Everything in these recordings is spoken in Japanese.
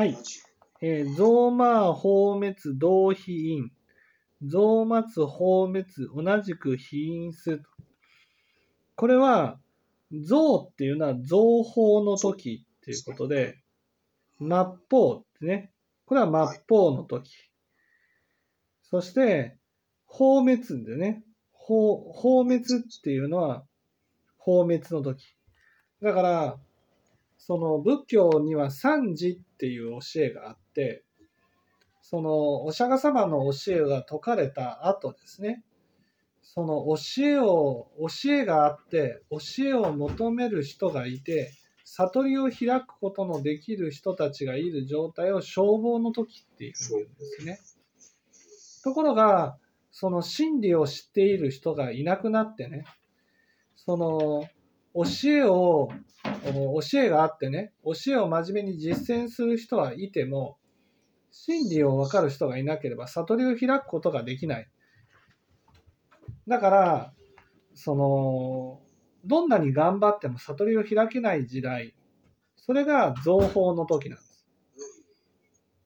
はい。えー、増魔放滅同非因。増末放滅同じく非因数。これは、増っていうのは増法の時っていうことで、末法ってね。これは末法の時。そして、放滅でね。放放滅っていうのは放滅の時。だから、その仏教には三時っていう教えがあって、そのお釈迦様の教えが説かれた後ですね、その教えを、教えがあって、教えを求める人がいて、悟りを開くことのできる人たちがいる状態を消防の時っていうふうに言うんですね。ところが、その真理を知っている人がいなくなってね、その教えを、教えがあってね、教えを真面目に実践する人はいても、真理を分かる人がいなければ悟りを開くことができない。だから、その、どんなに頑張っても悟りを開けない時代、それが造法の時なんです。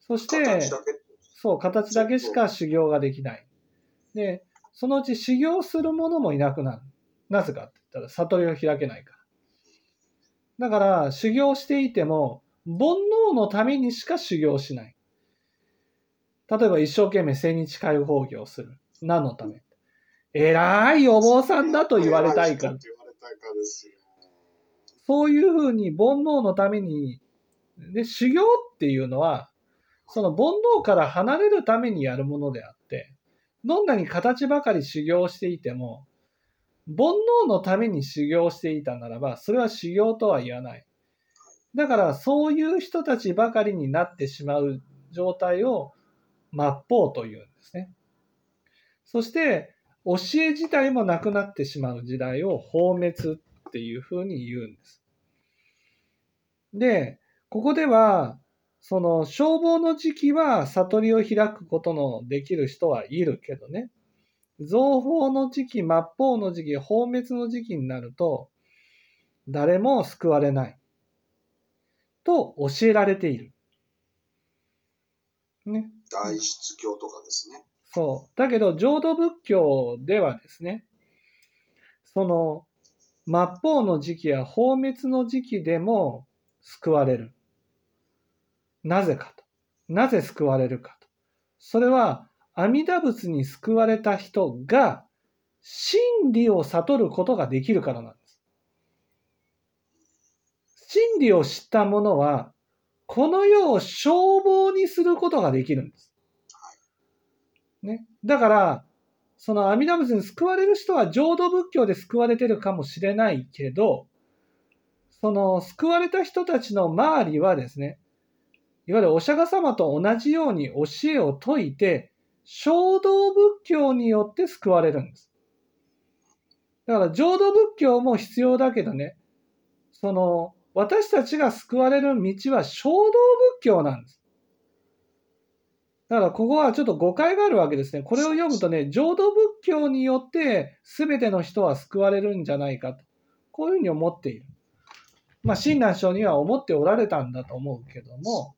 そして、そう、形だけしか修行ができない。で、そのうち修行する者もいなくなる。なぜかって言ったら悟りを開けないから。だから、修行していても、煩悩のためにしか修行しない。例えば一生懸命千日解放業する。何のため？偉いお坊さんだと言われたいから。そういうふうに煩悩のために、で、修行っていうのは、その煩悩から離れるためにやるものであって、どんなに形ばかり修行していても、煩悩のために修行していたならば、それは修行とは言わない。だから、そういう人たちばかりになってしまう状態を末法というんですね。そして、教え自体もなくなってしまう時代を放滅っていうふうに言うんです。で、ここでは、その消防の時期は悟りを開くことのできる人はいるけどね、造法の時期、末法の時期、放滅の時期になると、誰も救われない。と教えられている。ね。大出教とかですね。そう。だけど、浄土仏教ではですね、その、末法の時期や放滅の時期でも救われる。なぜかと。なぜ救われるかと。それは、阿弥陀仏に救われた人が、真理を悟ることができるからなんです。真理を知った者は、この世を消防にすることができるんです。ね。だから、その阿弥陀仏に救われる人は浄土仏教で救われてるかもしれないけど、その救われた人たちの周りはですね、いわゆるお釈迦様と同じように教えを説いて、衝動仏教によって救われるんです。だから浄土仏教も必要だけどね、その私たちが救われる道は衝動仏教なんです。だからここはちょっと誤解があるわけですね。これを読むとね、浄土仏教によって全ての人は救われるんじゃないかと。こういうふうに思っている。まあ、親鸞上には思っておられたんだと思うけども、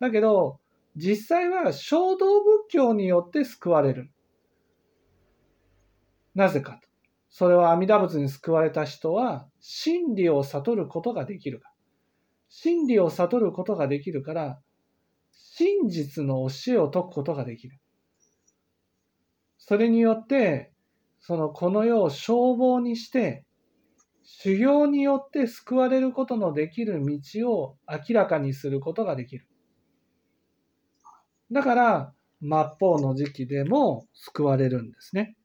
だけど、実際は衝動仏教によって救われる。なぜかと。それは阿弥陀仏に救われた人は真理を悟ることができるか。真理を悟ることができるから、真実の教えを説くことができる。それによって、そのこの世を消防にして、修行によって救われることのできる道を明らかにすることができる。だから、末法の時期でも救われるんですね。